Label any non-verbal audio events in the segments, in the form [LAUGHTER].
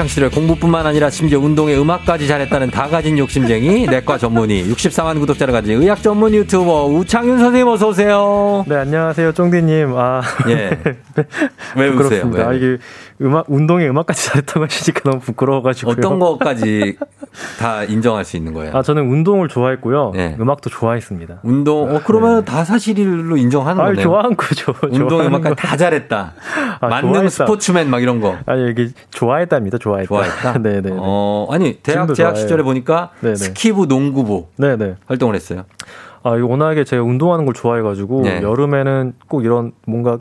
학창시절에 공부뿐만 아니라 심지어 운동에 음악까지 잘했다는 다 가진 욕심쟁이 내과 전문의 64만 구독자를 가진 의학 전문 유튜버 우창윤 선생님 어서 오세요. 네 안녕하세요 쫑디님. 아 예. [LAUGHS] 왜 웃으세요? 그렇습니다. 아, 이게 음악 운동에 음악까지 잘했다고 하시니까 너무 부끄러워가지고 어떤 [LAUGHS] 것까지 다 인정할 수 있는 거예요? 아 저는 운동을 좋아했고요. 네. 음악도 좋아했습니다. 운동 어 그러면 네. 다 사실로 인정하는 거네요. 좋아한 거죠. 운동 음악까지 다 잘했다. 아, 만능 좋아했다. 스포츠맨 막 이런 거. 아니 이게 좋아했답니다. 좋아 했다. 좋아했다. 네네. [LAUGHS] 네. 어 아니 대학 재학 시절에 보니까 네네. 스키부, 농구부 네네. 활동을 했어요. 아, 워낙에 제가 운동하는 걸 좋아해가지고 네. 여름에는 꼭 이런 뭔가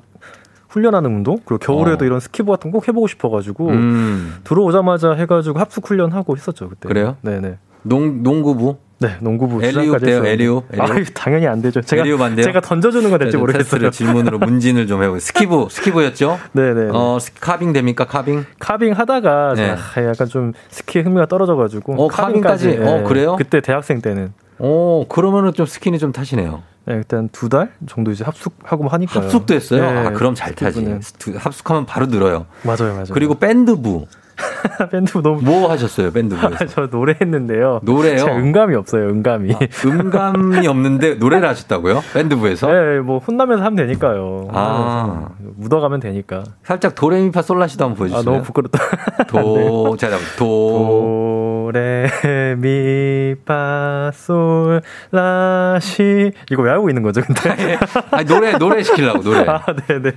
훈련하는 운동 그리고 겨울에도 어. 이런 스키부 같은 거 꼭 해보고 싶어가지고 음. 들어오자마자 해가지고 합숙 훈련하고 했었죠 그때. 그래요? 네네. 농 농구부. 네, 농구부 alley-oop 돼요, alley-oop. 아, 당연히 안 되죠. 제가 안 돼요? 제가 던져주는 건 될지 모르겠어요. 질문으로 [LAUGHS] 문진을 좀 해보고 스키부, 스키부였죠? 네, 네. 어, carving 됩니까, carving? carving 하다가 네. 약간 좀 스키에 흥미가 떨어져가지고. 어, carving까지. carving까지. 어, 네. 그래요? 그때 대학생 때는. 어, 그러면은 좀 스키는 좀 타시네요. 네, 일단 두 달 정도 이제 합숙하고 하니까 합숙도 했어요. 네, 아, 그럼 잘 타지. 합숙하면 바로 늘어요. 맞아요, 맞아요. 그리고 밴드부. [LAUGHS] 밴드 너무 뭐 하셨어요 밴드부에서? [LAUGHS] 저 노래 했는데요. 노래요? 음감이 없어요. 음감이. 아, 음감이 없는데 노래를 하셨다고요? 밴드부에서? 네, 뭐 혼나면서 하면 되니까요. 아, 묻어가면 되니까. 살짝 도레미파 솔라시도 한번 보여주세요. 아 너무 부끄럽다. 도, [LAUGHS] 자, 도, 도레미파 솔라시 이거 왜 하고 있는 거죠, 근데? 아니, 노래 노래 시키려고 노래. 아, 네, 네.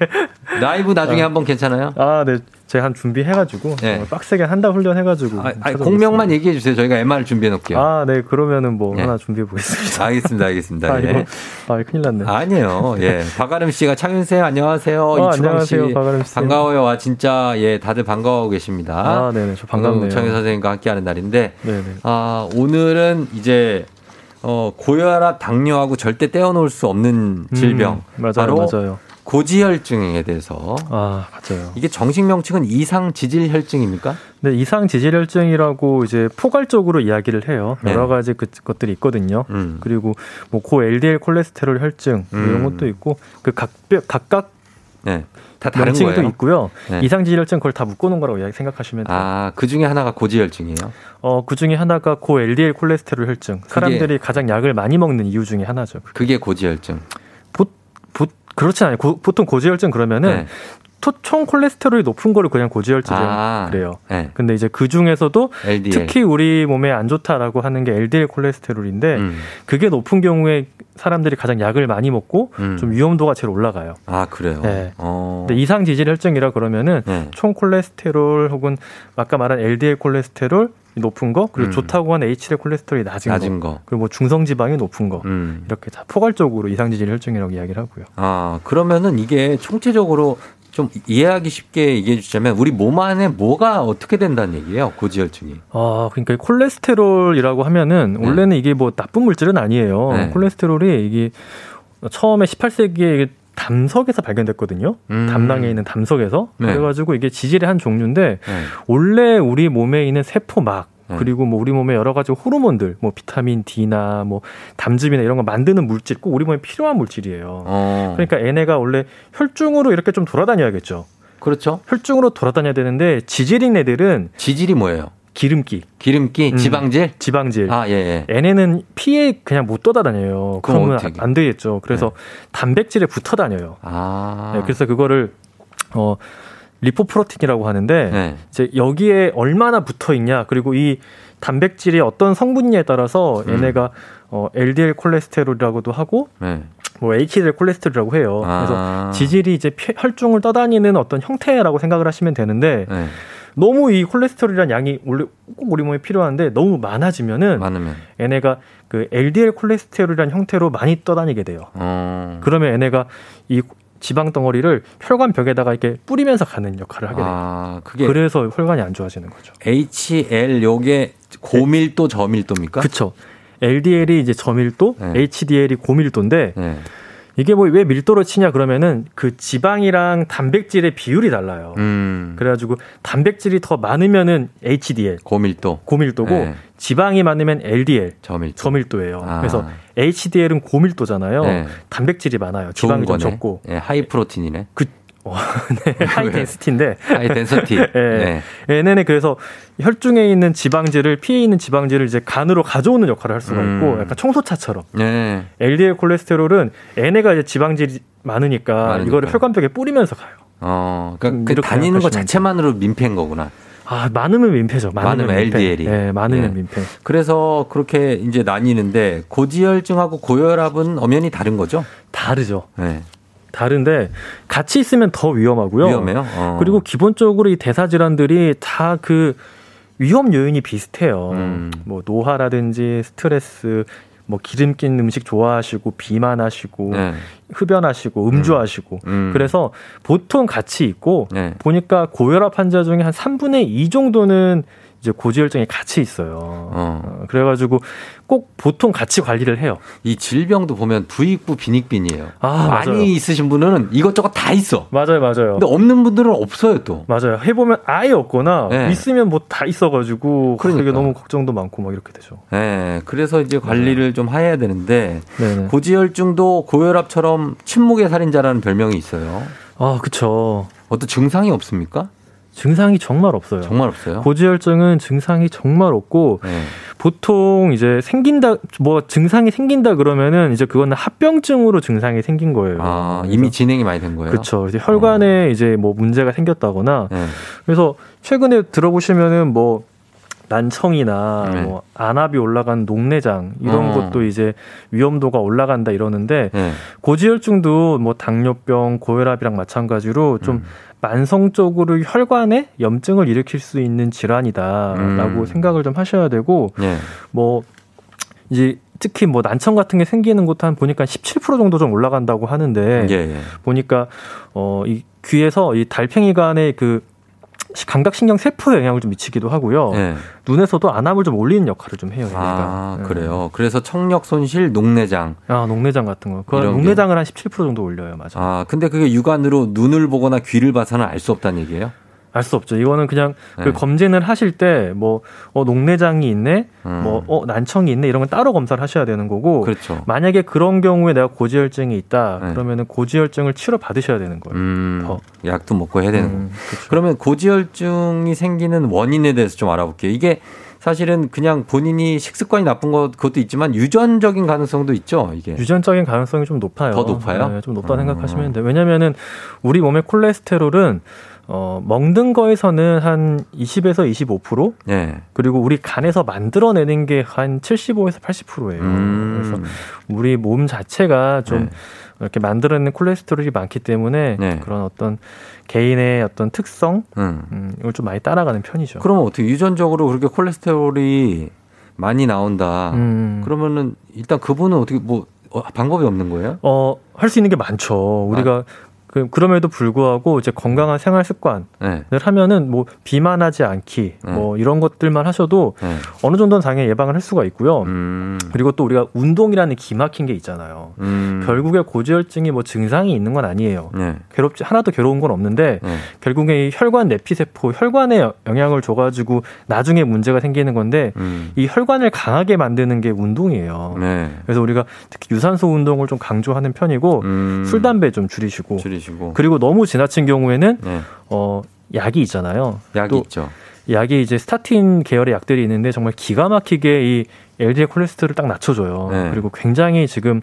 라이브 나중에 아, 한번 괜찮아요? 아, 네. 제가 한 준비해가지고 네. 빡세게 한 달 훈련해가지고 아, 아니, 공명만 얘기해 주세요. 저희가 MR 준비해 놓을게요. 아, 네 그러면은 뭐 네. 하나 준비해 보겠습니다. 알겠습니다, 알겠습니다. 아, 예. 아, 큰일 났네. 아니에요. 예, 박아름 씨가 창윤 쌤 안녕하세요. 어, 안녕하세요, 씨. 박아름 씨. 반가워요. 와 진짜 예, 다들 반가워 계십니다. 아, 네네, 저 반갑네요. 창윤 선생님과 함께하는 날인데, 네네. 아 오늘은 이제 어, 고혈압, 당뇨하고 절대 떼어놓을 수 없는 질병. 음, 맞아요, 바로 맞아요. 고지혈증에 대해서 아 맞아요. 이게 정식 명칭은 이상 지질혈증입니까? 네, 이상 지질혈증이라고 이제 포괄적으로 이야기를 해요. 네. 여러 가지 그 것들이 있거든요. 음. 그리고 뭐 고 LDL 콜레스테롤 혈증 뭐 이런 음. 것도 있고 그 각각 각각 네. 다 다른 명칭도 거예요? 있고요. 네. 이상 지질혈증 그걸 다 묶어놓은 거라고 생각하시면 돼요. 아, 그 중에 하나가 고지혈증이에요? 어, 그 중에 하나가 고 LDL 콜레스테롤 혈증. 사람들이 가장 약을 많이 먹는 이유 중에 하나죠. 그게 고지혈증. 그렇지 않아요. 고, 보통 고지혈증 그러면은 네. 총 콜레스테롤이 높은 거를 그냥 고지혈증 아, 그래요. 네. 근데 이제 그 중에서도 LDL. 특히 우리 몸에 안 좋다라고 하는 게 LDL 콜레스테롤인데 음. 그게 높은 경우에 사람들이 가장 약을 많이 먹고 음. 좀 위험도가 제일 올라가요. 아 그래요. 네. 어. 근데 이상 지질 혈증이라 그러면은 네. 총 콜레스테롤 혹은 아까 말한 LDL 콜레스테롤 높은 거 그리고 음. 좋다고 하는 HDL 콜레스테롤이 낮은, 낮은 거. 거. 그리고 뭐 중성 지방이 높은 거 음. 이렇게 다 포괄적으로 이상지질 혈증이라고 이야기를 하고요. 아 그러면은 이게 총체적으로 좀 이해하기 쉽게 얘기해 주자면 우리 몸 안에 뭐가 어떻게 된다는 얘기예요 고지혈증이. 아 그러니까 콜레스테롤이라고 하면은 네. 원래는 이게 뭐 나쁜 물질은 아니에요. 네. 콜레스테롤이 이게 처음에 18세기에 담석에서 발견됐거든요. 음. 담낭에 있는 담석에서 네. 그래가지고 이게 지질의 한 종류인데 네. 원래 우리 몸에 있는 세포막 네. 그리고 뭐 우리 몸에 여러 가지 호르몬들, 뭐 비타민 D나 뭐 담즙이나 이런 거 만드는 물질 꼭 우리 몸에 필요한 물질이에요. 어. 그러니까 얘네가 원래 혈중으로 이렇게 좀 돌아다녀야겠죠. 그렇죠. 혈중으로 돌아다녀야 되는데 지질인 애들은 지질이 뭐예요? 기름기. 기름기, 음, 지방질? 지방질. 아, 예, 예. 얘네는 피에 그냥 못 떠다녀요. 그러면 어떻게? 안 되겠죠. 그래서 네. 단백질에 붙어 다녀요. 아. 네, 그래서 그거를, 어, 리포프로틴이라고 하는데 네. 이제 여기에 얼마나 붙어 있냐 그리고 이 단백질이 어떤 성분이냐에 따라서 음. 얘네가 어, LDL 콜레스테롤이라고도 하고 네. 뭐 HDL 콜레스테롤이라고 해요. 아. 그래서 지질이 이제 혈중을 떠다니는 어떤 형태라고 생각을 하시면 되는데 네. 너무 이 콜레스테롤이란 양이 원래 꼭 우리 몸에 필요한데 너무 많아지면은 많으면 얘네가 그 LDL 콜레스테롤이란 형태로 많이 떠다니게 돼요. 어. 그러면 얘네가 이 지방 덩어리를 혈관 벽에다가 이렇게 뿌리면서 가는 역할을 하게 돼요. 아, 그게 그래서 혈관이 안 좋아지는 거죠. HL 요게 고밀도 저밀도입니까? 그렇죠. LDL이 이제 저밀도, 네. HDL이 고밀도인데 네. 이게 뭐 왜 밀도로 치냐 그러면은 그 지방이랑 단백질의 비율이 달라요. 음. 그래가지고 단백질이 더 많으면은 HDL 고밀도 고밀도고 네. 지방이 많으면 LDL 저밀도. 저밀도예요. 아. 그래서 HDL은 고밀도잖아요. 네. 단백질이 많아요. 지방이 좀 적고. 네, high protein이네. 그 어, [LAUGHS] 네, high density인데. high density. 네. 네. 얘네는 그래서 혈중에 있는 지방질을 피에 있는 지방질을 이제 간으로 가져오는 역할을 할 수가 음. 있고 약간 청소차처럼. 네. LDL 콜레스테롤은 얘네가 이제 지방질이 많으니까, 많으니까. 이거를 혈관벽에 뿌리면서 가요. 어, 그러니까 그 다니는 것 자체만으로 민폐인 거구나. 아, 많으면 민폐죠. 많으면, 많으면 민폐. LDL이. 네, 많으면 네. 민폐. 그래서 그렇게 이제 나뉘는데 고지혈증하고 고혈압은 엄연히 다른 거죠? 다르죠. 네. 다른데 같이 있으면 더 위험하고요. 위험해요. 어. 그리고 기본적으로 이 대사 질환들이 다 그 위험 요인이 비슷해요. 음. 뭐 노화라든지 스트레스, 뭐 기름 낀 음식 좋아하시고 비만하시고 네. 흡연하시고 음주하시고 음. 음. 그래서 보통 같이 있고 네. 보니까 고혈압 환자 중에 한 3분의 2 정도는 이제 고지혈증이 같이 있어요. 어. 어. 그래가지고 꼭 보통 같이 관리를 해요. 이 질병도 보면 부익부 빈익빈이에요. 아, 많이 맞아요. 있으신 분은 이것저것 다 있어. 맞아요, 맞아요. 근데 없는 분들은 없어요 또. 맞아요. 해보면 아예 없거나 네. 있으면 뭐 다 있어가지고 그러니까. 그게 너무 걱정도 많고 막 이렇게 되죠. 네, 그래서 이제 관리를 네. 좀 해야 되는데 네네. 고지혈증도 고혈압처럼 침묵의 살인자라는 별명이 있어요. 아, 그렇죠. 어떤 증상이 없습니까? 증상이 정말 없어요. 정말 없어요. 고지혈증은 증상이 정말 없고 네. 보통 이제 생긴다 뭐 증상이 생긴다 그러면은 이제 그거는 합병증으로 증상이 생긴 거예요. 아, 이미 진행이 많이 된 거예요. 그렇죠. 이제 혈관에 어. 이제 뭐 문제가 생겼다거나 네. 그래서 최근에 들어보시면은 뭐 난청이나 네. 뭐 안압이 올라간 녹내장 이런 어. 것도 이제 위험도가 올라간다 이러는데 네. 고지혈증도 뭐 당뇨병, 고혈압이랑 마찬가지로 좀 음. 만성적으로 혈관에 염증을 일으킬 수 있는 질환이다라고 음. 생각을 좀 하셔야 되고 네. 뭐 이제 특히 뭐 난청 같은 게 생기는 곳한 보니까 17% 정도 좀 올라간다고 하는데 예, 예. 보니까 어이 귀에서 이 달팽이관의 그 감각신경 세포에 영향을 좀 미치기도 하고요. 네. 눈에서도 안압을 좀 올리는 역할을 좀 해요. 아, 네. 그래요. 그래서 청력 손실, 녹내장. 아, 녹내장 같은 거. 그 녹내장을 한 17% 정도 올려요. 맞아. 아, 근데 그게 육안으로 눈을 보거나 귀를 봐서는 알 수 없다는 얘기예요? 알 수 없죠. 이거는 그냥 그 네. 그 검진을 하실 때 뭐 어, 녹내장이 있네, 음. 뭐 어, 난청이 있네 이런 건 따로 검사를 하셔야 되는 거고. 그렇죠. 만약에 그런 경우에 내가 고지혈증이 있다 네. 그러면은 고지혈증을 치료 받으셔야 되는 거예요. 음, 더. 약도 먹고 해야 되는 음, 그렇죠. 그러면 고지혈증이 생기는 원인에 대해서 좀 알아볼게요. 이게 사실은 그냥 본인이 식습관이 나쁜 것 그것도 있지만 유전적인 가능성도 있죠. 이게 유전적인 가능성이 좀 높아요. 더 높아요? 네, 좀 높다 음. 생각하시면 돼요. 왜냐하면은 우리 몸의 콜레스테롤은 어, 먹는 거에서는 한 20에서 25%? 네. 그리고 우리 간에서 만들어내는 게 한 75에서 80%예요. 음. 그래서 우리 몸 자체가 좀 네. 이렇게 만들어내는 콜레스테롤이 많기 때문에 네. 그런 어떤 개인의 어떤 특성 음. 음, 이걸 좀 많이 따라가는 편이죠. 그러면 어떻게 유전적으로 그렇게 콜레스테롤이 많이 나온다. 음. 그러면은 일단 그분은 어떻게 뭐 어, 방법이 없는 거예요? 어, 할 수 있는 게 많죠. 우리가 아. 그, 그럼에도 불구하고 이제 건강한 생활 습관을 네. 하면은 뭐 비만하지 않기 네. 뭐 이런 것들만 하셔도 네. 어느 정도는 당연히 예방을 할 수가 있고요. 음. 그리고 또 우리가 운동이라는 기막힌 게 있잖아요. 음. 결국에 고지혈증이 뭐 증상이 있는 건 아니에요. 네. 괴롭지 하나도 괴로운 건 없는데 네. 결국에 이 혈관 내피 세포 혈관에 영향을 줘가지고 나중에 문제가 생기는 건데 음. 이 혈관을 강하게 만드는 게 운동이에요. 네. 그래서 우리가 특히 유산소 운동을 좀 강조하는 편이고 음. 술 담배 좀 줄이시고 줄이시고. 줄이시고. 그리고 너무 지나친 경우에는 네. 어 약이 있잖아요. 약이 있죠. 약이 이제 스타틴 계열의 약들이 있는데 정말 기가 막히게 이 LDL 콜레스테롤을 딱 낮춰줘요. 네. 그리고 굉장히 지금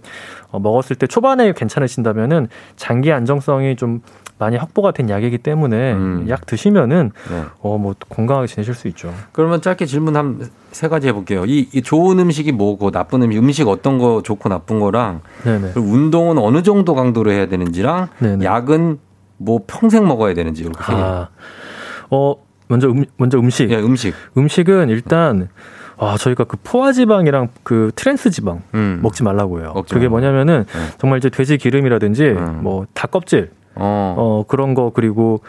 어, 먹었을 때 초반에 괜찮으신다면은 장기 안정성이 좀 많이 확보가 된 약이기 때문에 음. 약 드시면은 네. 어뭐 건강하게 지내실 수 있죠. 그러면 짧게 질문 한 세 가지 해볼게요. 이, 이, 좋은 음식이 뭐고 나쁜 음식, 음식 어떤 거 좋고 나쁜 거랑 그리고 운동은 어느 정도 강도로 해야 되는지랑 네네. 약은 뭐 평생 먹어야 되는지 이렇게. 아, 어 먼저 음 먼저 음식. 예, 음식. 음식은 일단 아, 저희가 그 포화 지방이랑 그 트랜스 지방 음. 먹지 말라고 해요. 그게 뭐냐면은 네. 정말 이제 돼지 기름이라든지 음. 뭐 닭 껍질 어. 어 그런 거 그리고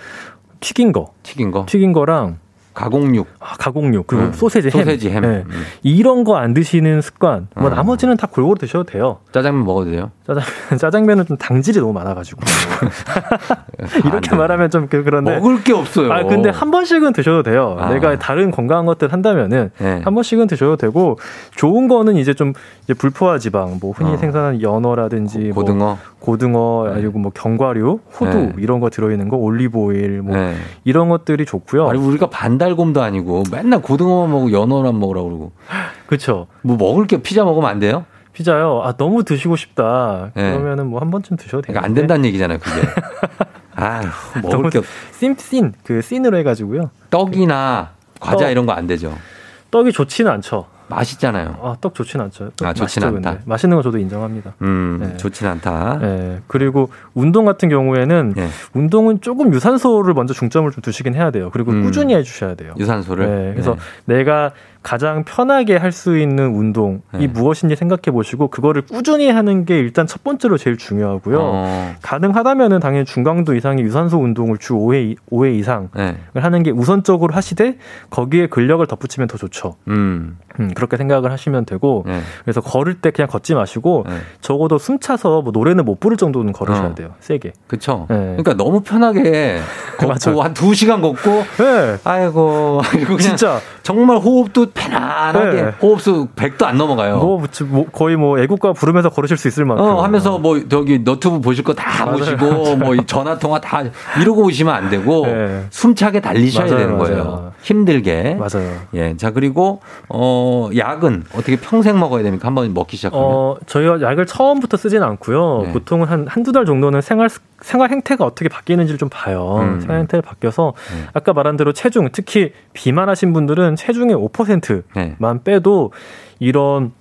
튀긴 거 튀긴 거 튀긴 거랑 가공육. 아, 가공육. 그리고 음. 소세지, 햄. 소세지, 햄. 네. 음. 이런 거 안 드시는 습관. 뭐 음. 나머지는 다 골고루 드셔도 돼요. 짜장면 먹어도 돼요? 짜장, [LAUGHS] 짜장면은 좀 당질이 너무 많아가지고. [LAUGHS] 이렇게 아, 말하면 좀 그, 그런데. 먹을 게 없어요. 아, 근데 한 번씩은 드셔도 돼요. 아. 내가 다른 건강한 것들 한다면은 네. 한 번씩은 드셔도 되고 좋은 거는 이제 좀 이제 불포화 지방, 뭐 흔히 어. 생산하는 연어라든지 고, 등어 뭐 고등어, 네. 그리고 뭐 견과류, 호두 네. 이런 거 들어있는 거, 올리브 오일 뭐 네. 이런 것들이 좋고요. 아니 우리가 반달곰도 아니고 맨날 고등어만 먹고 연어만 먹으라고 그러고. 그렇죠. 뭐 먹을 게 피자 먹으면 안 돼요? 피자요. 아 너무 드시고 싶다. 네. 그러면은 뭐 한 번쯤 드셔도 돼요. 그러니까 안 된다는 얘기잖아요, 그게. [LAUGHS] 아, 먹을 게 씀씬 그 씬으로 해 가지고요. 떡이나 과자 떡. 이런 거 안 되죠. 떡이 좋지는 않죠. 맛있잖아요. 아, 떡 좋진 않죠. 아, 좋진 않다. 근데. 맛있는 거 저도 인정합니다. 음, 네. 좋진 않다. 네. 그리고 운동 같은 경우에는 네. 운동은 조금 유산소를 먼저 중점을 좀 두시긴 해야 돼요. 그리고 음. 꾸준히 해주셔야 돼요. 유산소를. 네. 그래서 네. 내가 가장 편하게 할 수 있는 운동이 네. 무엇인지 생각해 보시고 그거를 꾸준히 하는 게 일단 첫 번째로 제일 중요하고요. 어. 가능하다면은 당연히 중강도 이상의 유산소 운동을 주 5회 5회 이상을 네. 하는 게 우선적으로 하시되 거기에 근력을 덧붙이면 더 좋죠. 음. 음 그렇게 생각을 하시면 되고 네. 그래서 걸을 때 그냥 걷지 마시고 네. 적어도 숨 차서 뭐 노래는 못 부를 정도는 걸으셔야 어. 돼요. 세게. 그렇죠. 그러니까 너무 편하게 [LAUGHS] 걷고 한 2시간 걷고 네. 아이고 이거 진짜 정말 호흡도 편안하게 네. 호흡수 100도 안 넘어가요. 뭐, 뭐, 거의 뭐 애국가 부르면서 걸으실 수 있을 만큼. 어, 하면서 뭐 저기 너튜브 보실 거 다 보시고 [LAUGHS] 뭐 전화 통화 다 이러고 오시면 안 되고 네. 숨차게 달리셔야 맞아요, 되는 거예요. 맞아요. 힘들게. 맞아요. 예. 자, 그리고 어 약은 어떻게 평생 먹어야 됩니까? 한번 먹기 시작하면. 어, 저희가 약을 처음부터 쓰진 않고요. 네. 보통은 한 한두 달 정도는 생활 생활 행태가 어떻게 바뀌는지를 좀 봐요. 음. 생활 행태가 바뀌어서 음. 아까 말한 대로 체중, 특히 비만하신 분들은 체중의 5%만 네. 빼도 이런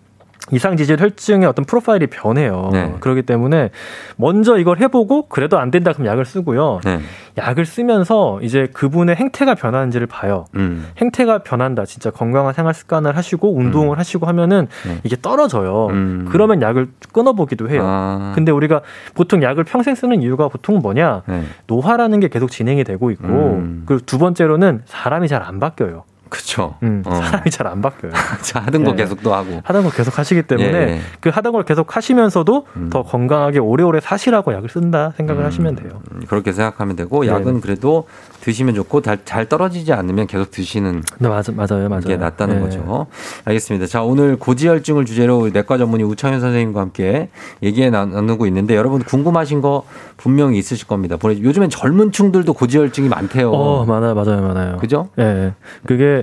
이상 지질 혈증의 어떤 프로파일이 변해요. 네. 그렇기 때문에 먼저 이걸 해보고 그래도 안 된다 그럼 약을 쓰고요. 네. 약을 쓰면서 이제 그분의 행태가 변하는지를 봐요. 음. 행태가 변한다. 진짜 건강한 생활 습관을 하시고 운동을 음. 하시고 하면은 네. 이게 떨어져요. 음. 그러면 약을 끊어보기도 해요. 아. 근데 우리가 보통 약을 평생 쓰는 이유가 보통 뭐냐? 네. 노화라는 게 계속 진행이 되고 있고 음. 그리고 두 번째로는 사람이 잘 안 바뀌어요. 그쵸. 음, 어. 사람이 잘 안 바뀌어요. [LAUGHS] 자, 하던 거 네. 계속 또 하고. 하던 거 계속 하시기 때문에 예. 그 하던 걸 계속 하시면서도 음. 더 건강하게 오래오래 사시라고 약을 쓴다 생각을 음. 하시면 돼요. 음, 그렇게 생각하면 되고 약은 네. 그래도 드시면 좋고 잘 떨어지지 않으면 계속 드시는 네, 맞아, 맞아요, 맞아요. 게 낫다는 네. 거죠. 알겠습니다. 자, 오늘 고지혈증을 주제로 내과 전문의 우창현 선생님과 함께 얘기해 나누고 있는데 여러분 궁금하신 거 분명히 있으실 겁니다. 요즘엔 젊은 층들도 고지혈증이 많대요. 어, 많아요, 맞아요, 많아요. 그죠? 예. 네. 그게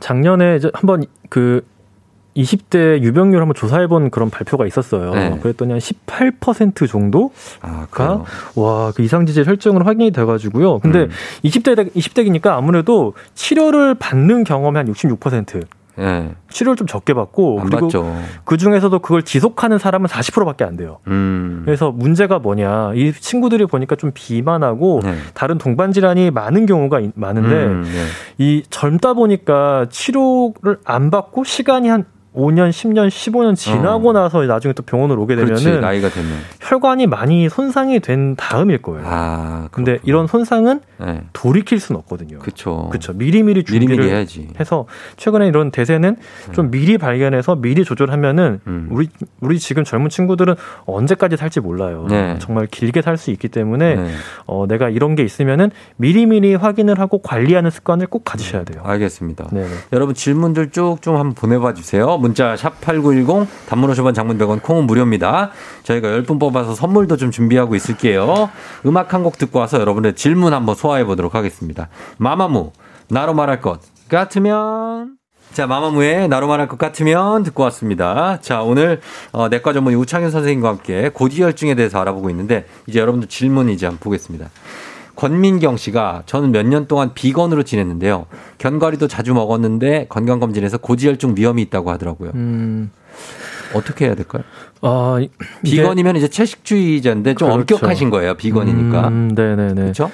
작년에 한번 그 20대 유병률 한번 조사해본 그런 발표가 있었어요. 네. 그랬더니 한 18% 정도가 아, 와, 그 이상지질 혈증으로 확인이 돼가지고요. 근데 음. 20대 20대기니까 아무래도 치료를 받는 경험이 한 66%. 네. 치료를 좀 적게 받고 그리고 받죠. 그 중에서도 그걸 지속하는 사람은 40%밖에 안 돼요. 음. 그래서 문제가 뭐냐 이 친구들이 보니까 좀 비만하고 네. 다른 동반 질환이 많은 경우가 많은데 음, 네. 이 젊다 보니까 치료를 안 받고 시간이 한 5년, 10년, 15년 지나고 어. 나서 나중에 또 병원으로 오게 되면은 그렇지, 나이가 되면 혈관이 많이 손상이 된 다음일 거예요. 아, 근데 이런 손상은 네. 돌이킬 수는 없거든요. 그렇죠. 그렇죠. 미리미리 준비를 미리미리 해야지. 해서 최근에 이런 대세는 네. 좀 미리 발견해서 미리 조절하면은 음. 우리 우리 지금 젊은 친구들은 언제까지 살지 몰라요. 네. 정말 길게 살 수 있기 때문에 네. 어, 내가 이런 게 있으면은 미리미리 확인을 하고 관리하는 습관을 꼭 가지셔야 돼요. 알겠습니다. 네 여러분 질문들 쭉 좀 한번 보내봐 주세요. 문자 샵 8910 단문 50원 장문 100원 콩은 무료입니다. 저희가 10분 뽑아 서 선물도 좀 준비하고 있을게요. 음악 한 곡 듣고 와서 여러분의 질문 한번 소화해 보도록 하겠습니다. 마마무 나로 말할 것 같으면 자, 마마무의 나로 말할 것 같으면 듣고 왔습니다. 자, 오늘 어, 내과 전문의 우창현 선생님과 함께 고지혈증에 대해서 알아보고 있는데 이제 여러분들 질문 이제 한번 보겠습니다. 권민경 씨가 저는 몇 년 동안 비건으로 지냈는데요. 견과류도 자주 먹었는데 건강검진에서 고지혈증 위험이 있다고 하더라고요. 음. 어떻게 해야 될까요? 아, 비건이면 이제 채식주의자인데 좀 그렇죠. 엄격하신 거예요. 비건이니까. 음, 네네네. 그렇죠?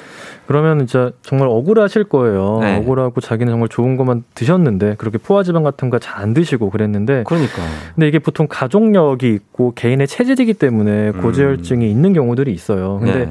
그러면 진짜 정말 억울하실 거예요. 네. 억울하고 자기는 정말 좋은 것만 드셨는데 그렇게 포화지방 같은 거 잘 안 드시고 그랬는데. 그러니까. 근데 이게 보통 가족력이 있고 개인의 체질이기 때문에 음. 고지혈증이 음. 있는 경우들이 있어요. 근데 네.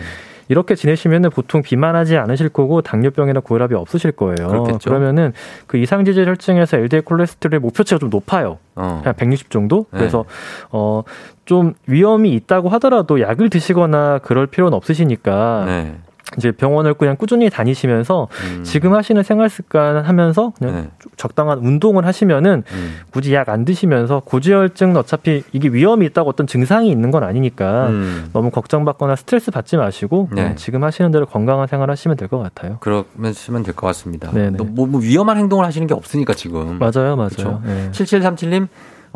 이렇게 지내시면은 보통 비만하지 않으실 거고 당뇨병이나 고혈압이 없으실 거예요. 그렇겠죠. 그러면은 그 이상 지질 혈증에서 LDL 콜레스테롤의 목표치가 좀 높아요. 어. 한160 정도. 네. 그래서 어. 좀 위험이 있다고 하더라도 약을 드시거나 그럴 필요는 없으시니까 네. 이제 병원을 그냥 꾸준히 다니시면서 음. 지금 하시는 생활 습관 하면서 그냥 네. 적당한 운동을 하시면은 음. 굳이 약 안 드시면서 고지혈증 어차피 이게 위험이 있다고 어떤 증상이 있는 건 아니니까 음. 너무 걱정받거나 스트레스 받지 마시고 네. 지금 하시는 대로 건강한 생활 하시면 될 것 같아요. 그러면 될 것 같습니다. 뭐, 뭐, 위험한 행동을 하시는 게 없으니까 지금. 맞아요, 맞아요. 네. 7737님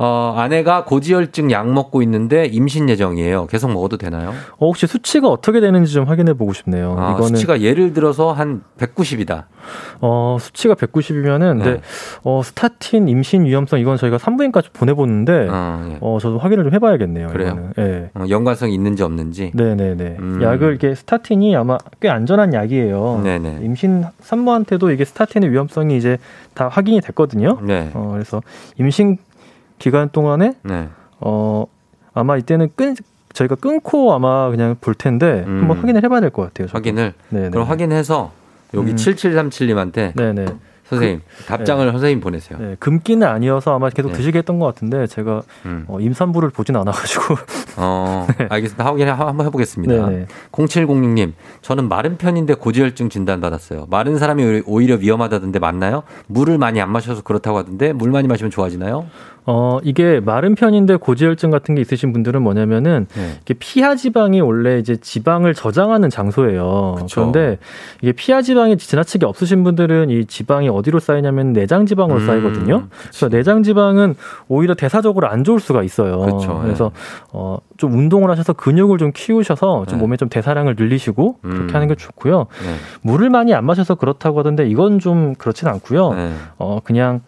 어, 아내가 고지혈증 약 먹고 있는데 임신 예정이에요. 계속 먹어도 되나요? 어, 혹시 수치가 어떻게 되는지 좀 확인해 보고 싶네요. 아, 이거는 수치가 예를 들어서 한 190이다. 어, 수치가 190이면은 네. 네. 어, 스타틴 임신 위험성 이건 저희가 산부인과까지 보내 보는데 어, 예. 어, 저도 확인을 좀 해 봐야겠네요. 그래요. 예. 어, 연관성이 있는지 없는지. 네 네 네. 음. 약을 이게 스타틴이 아마 꽤 안전한 약이에요. 네네. 임신 산모한테도 이게 스타틴의 위험성이 이제 다 확인이 됐거든요. 네. 어, 그래서 임신 기간 동안에 네. 어 아마 이때는 끈 저희가 끊고 아마 그냥 볼 텐데 음. 한번 확인을 해봐야 될 것 같아요. 저도. 확인을 네네. 그럼 확인해서 여기 음. 7737님한테 네네. 선생님 그, 답장을 네. 선생님 보내세요. 네, 금기는 아니어서 아마 계속 네. 드시게 했던 것 같은데 제가 음. 어, 임산부를 보진 않아가지고. 어, [LAUGHS] 네. 알겠습니다. 확인 한번 해보겠습니다. 네네. 0706님, 저는 마른 편인데 고지혈증 진단 받았어요. 마른 사람이 오히려 위험하다던데 맞나요? 물을 많이 안 마셔서 그렇다고 하던데 물 많이 마시면 좋아지나요? 어, 이게 마른 편인데 고지혈증 같은 게 있으신 분들은 뭐냐면은 네. 이게 피하 지방이 원래 이제 지방을 저장하는 장소예요. 그쵸. 그런데 이게 피하 지방이 지나치게 없으신 분들은 이 지방이 어디로 쌓이냐면 내장 지방으로 음, 쌓이거든요. 그치. 그래서 내장 지방은 오히려 대사적으로 안 좋을 수가 있어요. 그쵸, 그래서 네. 어, 좀 운동을 하셔서 근육을 좀 키우셔서 좀 네. 몸에 좀 대사량을 늘리시고 음. 그렇게 하는 게 좋고요. 네. 물을 많이 안 마셔서 그렇다고 하던데 이건 좀 그렇진 않고요. 네. 어, 그냥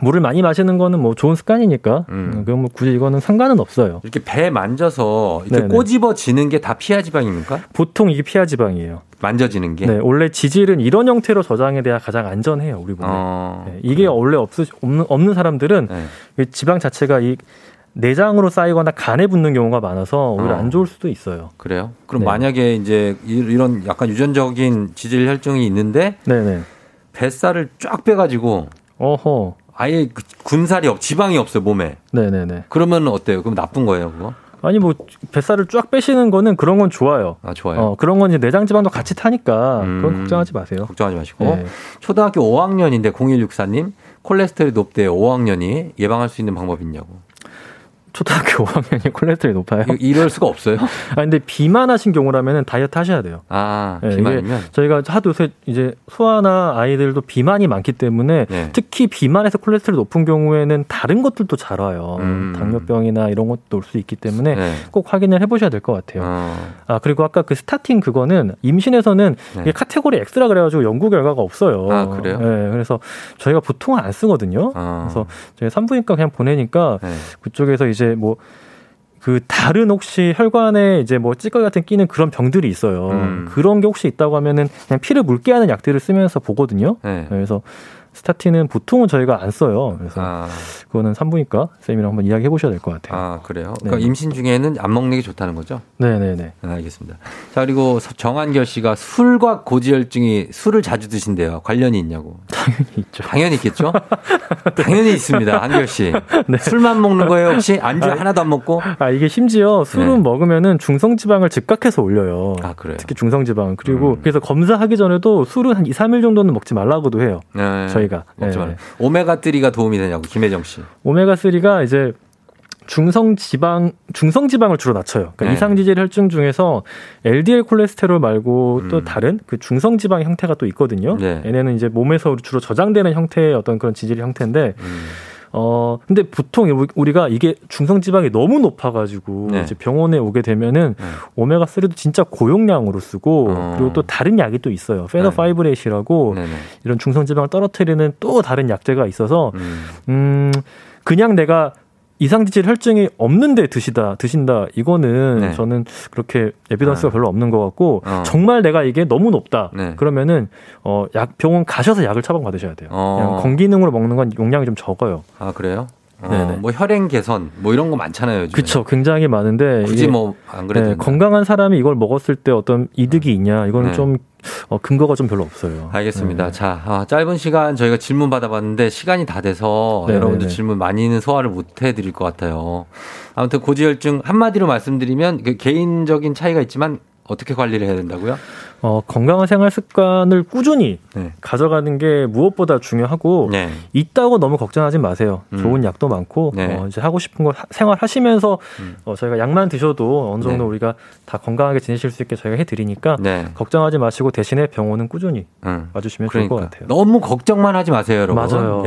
물을 많이 마시는 거는 뭐 좋은 습관이니까 음. 그럼 뭐 굳이 이거는 상관은 없어요. 이렇게 배 만져서 이렇게 네네. 꼬집어지는 게 다 피하 지방입니까? 보통 이게 피하 지방이에요. 만져지는 게. 네, 원래 지질은 이런 형태로 저장에 대해 가장 안전해요 우리 몸에. 어, 네, 이게 그래. 원래 없으 없는 없는 사람들은 네. 지방 자체가 이 내장으로 쌓이거나 간에 붙는 경우가 많아서 오히려 어. 안 좋을 수도 있어요. 그래요? 그럼 네. 만약에 이제 이런 약간 유전적인 지질 혈증이 있는데 네네. 뱃살을 쫙 빼가지고 어허. 아예 그 군살이 없, 지방이 없어요 몸에. 네네네. 그러면 어때요? 그럼 나쁜 거예요, 그거? 아니 뭐 뱃살을 쫙 빼시는 거는 그런 건 좋아요. 아 좋아요. 어, 그런 건 이제 내장 지방도 같이 타니까 음, 그건 걱정하지 마세요. 걱정하지 마시고 네. 초등학교 5학년인데 0164님 콜레스테롤이 높대요. 5학년이 예방할 수 있는 방법이 있냐고. 초등학교 [LAUGHS] 5학년이 콜레스테롤이 높아요? 이럴 수가 없어요. [LAUGHS] 아 근데 비만하신 경우라면 다이어트 하셔야 돼요. 아 네, 비만이면 저희가 하도 요새 이제 소아나 아이들도 비만이 많기 때문에 네. 특히 비만에서 콜레스테롤 높은 경우에는 다른 것들도 잘 와요. 음. 당뇨병이나 이런 것도 올 수 있기 때문에 네. 꼭 확인을 해보셔야 될 것 같아요. 어. 아 그리고 아까 그 스타팅 그거는 임신에서는 네. 이게 카테고리 X라 그래가지고 연구 결과가 없어요. 아 그래요? 네, 그래서 저희가 보통은 안 쓰거든요. 어. 그래서 저희 산부인과 그냥 보내니까 네. 그쪽에서 이제 이제 뭐, 그 다른 혹시 혈관에 이제 뭐 찌꺼기 같은 끼는 그런 병들이 있어요. 음. 그런 게 혹시 있다고 하면은 그냥 피를 묽게 하는 약들을 쓰면서 보거든요. 네. 그래서 스타틴은 보통은 저희가 안 써요. 그래서 아. 그거는 산부인과 쌤이랑 한번 이야기해 보셔야 될 것 같아요. 아 그래요? 그러니까 네. 임신 중에는 안 먹는 게 좋다는 거죠? 네네네. 네, 아, 알겠습니다. 자 그리고 정한결 씨가 술과 고지혈증이 술을 자주 드신대요. 관련이 있냐고. 당연히 있죠. 당연히 있겠죠? [LAUGHS] 당연히 있습니다. 한결 씨. 네. 술만 먹는 거예요 혹시 안주 아, 하나도 안 먹고? 아 이게 심지어 술은 네. 먹으면은 중성지방을 즉각해서 올려요. 아 그래요? 특히 중성지방 그리고 음. 그래서 검사하기 전에도 술은 한 2, 3일 정도는 먹지 말라고도 해요. 네. 저희 가. 먹지 네. 오메가 3가 도움이 되냐고 김혜정 씨. 오메가 3가 이제 중성 지방 중성 지방을 주로 낮춰요. 그러니까 네. 이상 지질 혈증 중에서 LDL 콜레스테롤 말고 또 음. 다른 그 중성 지방 형태가 또 있거든요. 네. 얘네는 이제 몸에서 주로 저장되는 형태의 어떤 그런 지질 형태인데 음. 어, 근데 보통 우리가 이게 중성 지방이 너무 높아가지고 네. 이제 병원에 오게 되면은 네. 오메가 3도 진짜 고용량으로 쓰고 어. 그리고 또 다른 약이 또 있어요. fenofibrate라고 네. 이런 중성 지방을 떨어뜨리는 또 다른 약제가 있어서 음, 음 그냥 내가 이상지질 혈증이 없는데 드시다 드신다 이거는 네. 저는 그렇게 evidence가 아. 별로 없는 것 같고 어. 정말 내가 이게 너무 높다 네. 그러면은 어 약 병원 가셔서 약을 처방 받으셔야 돼요. 어. 그냥 건기능으로 먹는 건 용량이 좀 적어요. 아 그래요? 어, 뭐 혈행 개선 뭐 이런 거 많잖아요. 그렇죠. 굉장히 많은데 굳이 뭐 안 그래도 네, 건강한 사람이 이걸 먹었을 때 어떤 이득이 있냐 이거는 네. 좀 어, 근거가 좀 별로 없어요. 알겠습니다. 네. 자, 아, 짧은 시간 저희가 질문 받아봤는데 시간이 다 돼서 네, 여러분들 네, 네. 질문 많이는 소화를 못 해드릴 것 같아요. 아무튼 고지혈증 한마디로 말씀드리면 그 개인적인 차이가 있지만 어떻게 관리를 해야 된다고요? 어, 건강한 생활 습관을 꾸준히 네. 가져가는 게 무엇보다 중요하고 네. 있다고 너무 걱정하지 마세요. 음. 좋은 약도 많고 네. 어, 이제 하고 싶은 거 생활하시면서 음. 어, 저희가 약만 드셔도 어느 정도 네. 우리가 다 건강하게 지내실 수 있게 저희가 해드리니까 네. 걱정하지 마시고 대신에 병원은 꾸준히 음. 와주시면 그러니까. 좋을 것 같아요. 너무 걱정만 하지 마세요, 여러분. 맞아요.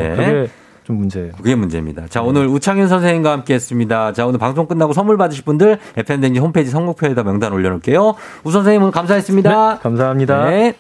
좀 문제예요. 그게 문제입니다. 자, 네. 오늘 우창윤 선생님과 함께 했습니다. 자, 오늘 방송 끝나고 선물 받으실 분들 FM댕지 홈페이지 선곡표에다 명단 올려놓을게요. 우 선생님 오늘 감사했습니다. 네, 감사합니다. 네.